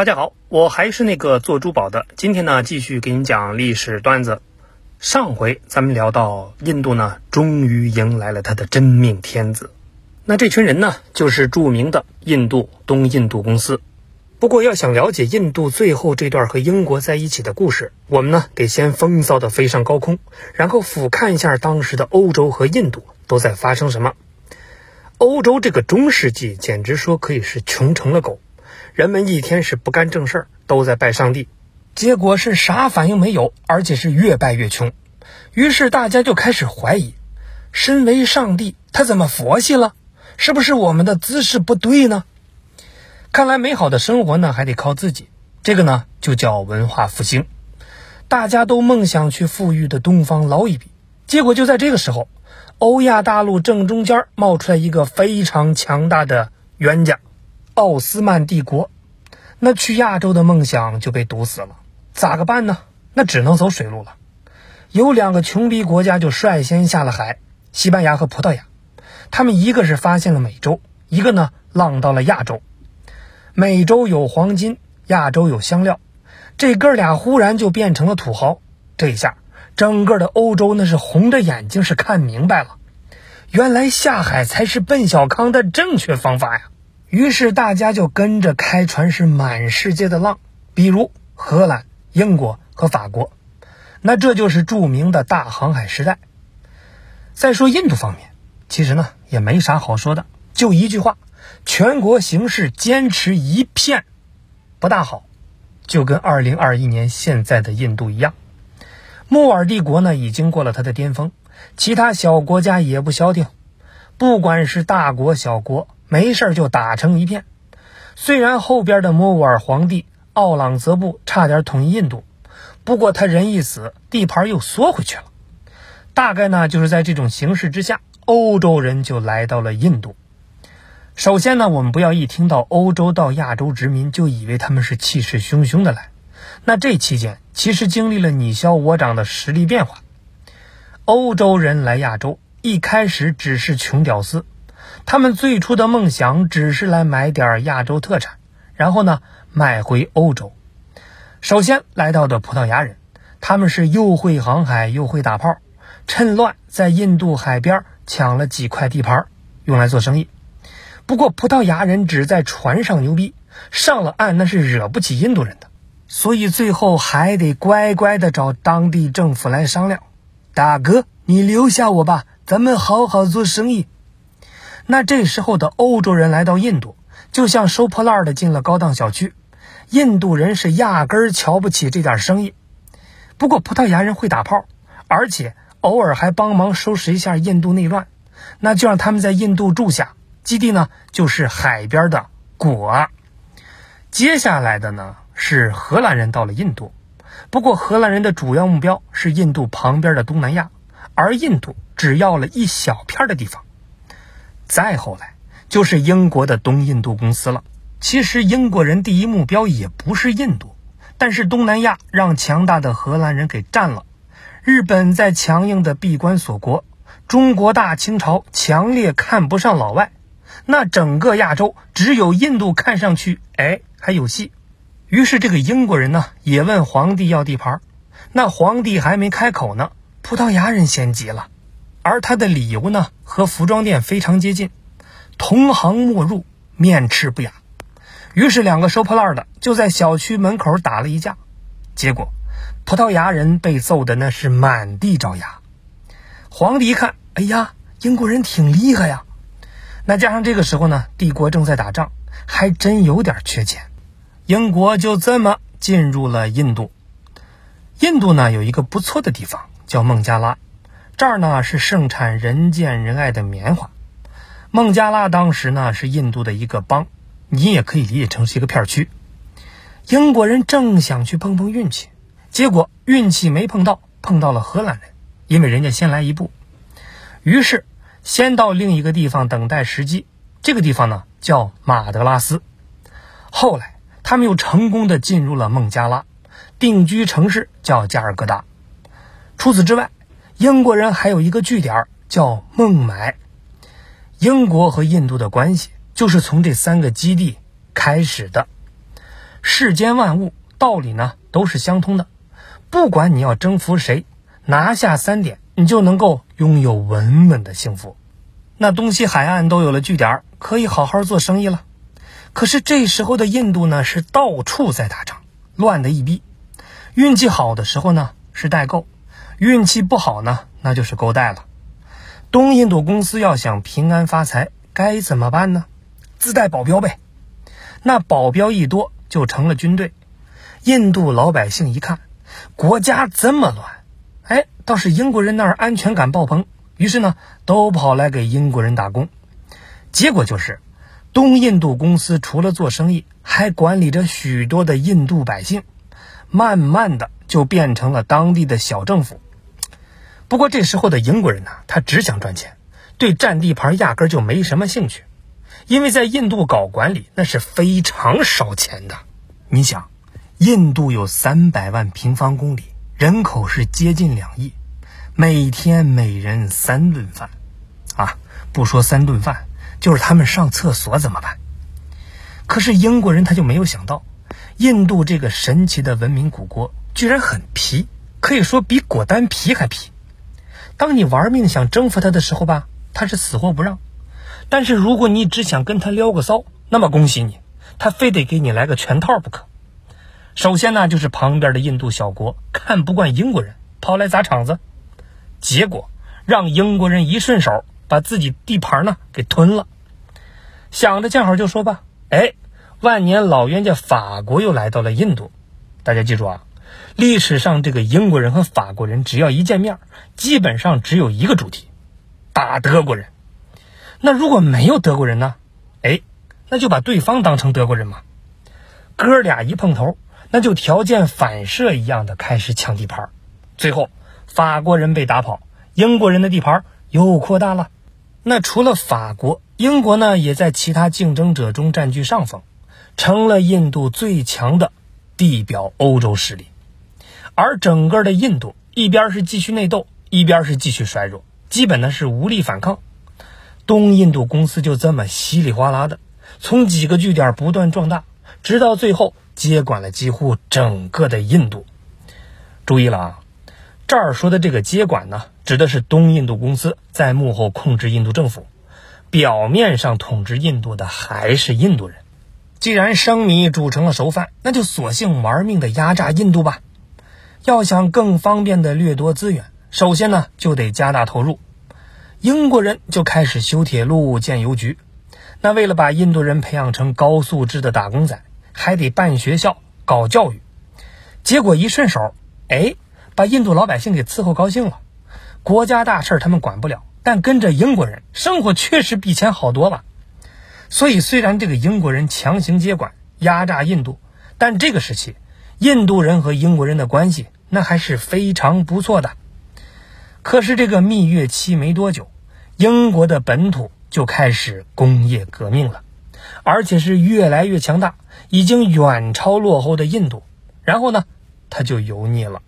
大家好，我还是那个做珠宝的。今天呢，继续给你讲历史段子。上回咱们聊到印度呢，终于迎来了他的真命天子。那这群人呢，就是著名的印度东印度公司。不过，要想了解印度最后这段和英国在一起的故事，我们呢得先风骚的飞上高空，然后俯瞰一下当时的欧洲和印度都在发生什么。欧洲这个中世纪，简直说可以是穷成了狗。人们一天是不干正事儿，都在拜上帝，结果是啥反应没有，而且是越拜越穷。于是大家就开始怀疑：身为上帝，他怎么佛系了？是不是我们的姿势不对呢？看来美好的生活呢，还得靠自己。这个呢，就叫文化复兴。大家都梦想去富裕的东方捞一笔，结果就在这个时候，欧亚大陆正中间冒出来一个非常强大的冤家。奥斯曼帝国，那去亚洲的梦想就被堵死了，咋个办呢？那只能走水路了。有两个穷逼国家就率先下了海，西班牙和葡萄牙。他们一个是发现了美洲，一个呢浪到了亚洲。美洲有黄金，亚洲有香料，这哥俩忽然就变成了土豪。这下整个的欧洲那是红着眼睛是看明白了，原来下海才是奔小康的正确方法呀。于是大家就跟着开船，是满世界的浪，比如荷兰、英国和法国，那这就是著名的大航海时代。再说印度方面，其实呢也没啥好说的，就一句话：全国形势坚持一片不大好，就跟二零二一年现在的印度一样。莫尔帝国呢已经过了它的巅峰，其他小国家也不消停，不管是大国小国。没事就打成一片。虽然后边的摩尔皇帝奥朗泽布差点统一印度，不过他人一死，地盘又缩回去了。大概呢，就是在这种形势之下，欧洲人就来到了印度。首先呢，我们不要一听到欧洲到亚洲殖民就以为他们是气势汹汹的来。那这期间其实经历了你消我长的实力变化。欧洲人来亚洲一开始只是穷屌丝。他们最初的梦想只是来买点亚洲特产，然后呢卖回欧洲。首先来到的葡萄牙人，他们是又会航海又会打炮，趁乱在印度海边抢了几块地盘，用来做生意。不过葡萄牙人只在船上牛逼，上了岸那是惹不起印度人的，所以最后还得乖乖的找当地政府来商量。大哥，你留下我吧，咱们好好做生意。那这时候的欧洲人来到印度，就像收破烂的进了高档小区。印度人是压根儿瞧不起这点生意。不过葡萄牙人会打炮，而且偶尔还帮忙收拾一下印度内乱，那就让他们在印度住下。基地呢就是海边的果。接下来的呢是荷兰人到了印度，不过荷兰人的主要目标是印度旁边的东南亚，而印度只要了一小片的地方。再后来就是英国的东印度公司了。其实英国人第一目标也不是印度，但是东南亚让强大的荷兰人给占了。日本在强硬的闭关锁国，中国大清朝强烈看不上老外，那整个亚洲只有印度看上去哎还有戏。于是这个英国人呢也问皇帝要地盘，那皇帝还没开口呢，葡萄牙人先急了。而他的理由呢，和服装店非常接近，同行莫入，面赤不雅。于是两个收破烂的就在小区门口打了一架，结果葡萄牙人被揍的那是满地找牙。皇帝一看，哎呀，英国人挺厉害呀。那加上这个时候呢，帝国正在打仗，还真有点缺钱。英国就这么进入了印度。印度呢有一个不错的地方，叫孟加拉。这儿呢是盛产人见人爱的棉花，孟加拉当时呢是印度的一个邦，你也可以理解成是一个片区。英国人正想去碰碰运气，结果运气没碰到，碰到了荷兰人，因为人家先来一步，于是先到另一个地方等待时机。这个地方呢叫马德拉斯，后来他们又成功的进入了孟加拉，定居城市叫加尔各答。除此之外。英国人还有一个据点叫孟买，英国和印度的关系就是从这三个基地开始的。世间万物道理呢都是相通的，不管你要征服谁，拿下三点，你就能够拥有稳稳的幸福。那东西海岸都有了据点，可以好好做生意了。可是这时候的印度呢，是到处在打仗，乱的一逼。运气好的时候呢是代购，运气不好呢那就是勾带了。东印度公司要想平安发财，该怎么办呢？自带保镖呗。那保镖一多就成了军队。印度老百姓一看，国家这么乱，哎，倒是英国人那儿安全感爆棚，于是呢都跑来给英国人打工。结果就是。东印度公司除了做生意，还管理着许多的印度百姓，慢慢的就变成了当地的小政府。不过这时候的英国人呢，他只想赚钱，对占地盘压根就没什么兴趣，因为在印度搞管理那是非常烧钱的。你想，印度有三百万平方公里，人口是接近两亿，每天每人三顿饭，啊，不说三顿饭。就是他们上厕所怎么办？可是英国人他就没有想到，印度这个神奇的文明古国居然很皮，可以说比果丹皮还皮。当你玩命想征服他的时候吧，他是死活不让；但是如果你只想跟他撩个骚，那么恭喜你，他非得给你来个全套不可。首先呢，就是旁边的印度小国看不惯英国人，跑来砸场子，结果让英国人一顺手。把自己地盘呢给吞了，想着见好就收吧。哎，万年老冤家法国又来到了印度。大家记住啊，历史上这个英国人和法国人只要一见面，基本上只有一个主题：打德国人。那如果没有德国人呢？哎，那就把对方当成德国人嘛。哥俩一碰头，那就条件反射一样的开始抢地盘。最后，法国人被打跑，英国人的地盘又扩大了。那除了法国、英国呢，也在其他竞争者中占据上风，成了印度最强的地表欧洲势力。而整个的印度，一边是继续内斗，一边是继续衰弱，基本呢是无力反抗。东印度公司就这么稀里哗啦的，从几个据点不断壮大，直到最后接管了几乎整个的印度。注意了啊！这儿说的这个接管呢，指的是东印度公司在幕后控制印度政府，表面上统治印度的还是印度人。既然生米煮成了熟饭，那就索性玩命的压榨印度吧。要想更方便的掠夺资源，首先呢就得加大投入。英国人就开始修铁路、建邮局。那为了把印度人培养成高素质的打工仔，还得办学校、搞教育。结果一顺手，哎。把印度老百姓给伺候高兴了，国家大事他们管不了，但跟着英国人生活确实比以前好多了。所以虽然这个英国人强行接管压榨印度，但这个时期印度人和英国人的关系那还是非常不错的。可是这个蜜月期没多久，英国的本土就开始工业革命了，而且是越来越强大，已经远超落后的印度。然后呢，他就油腻了。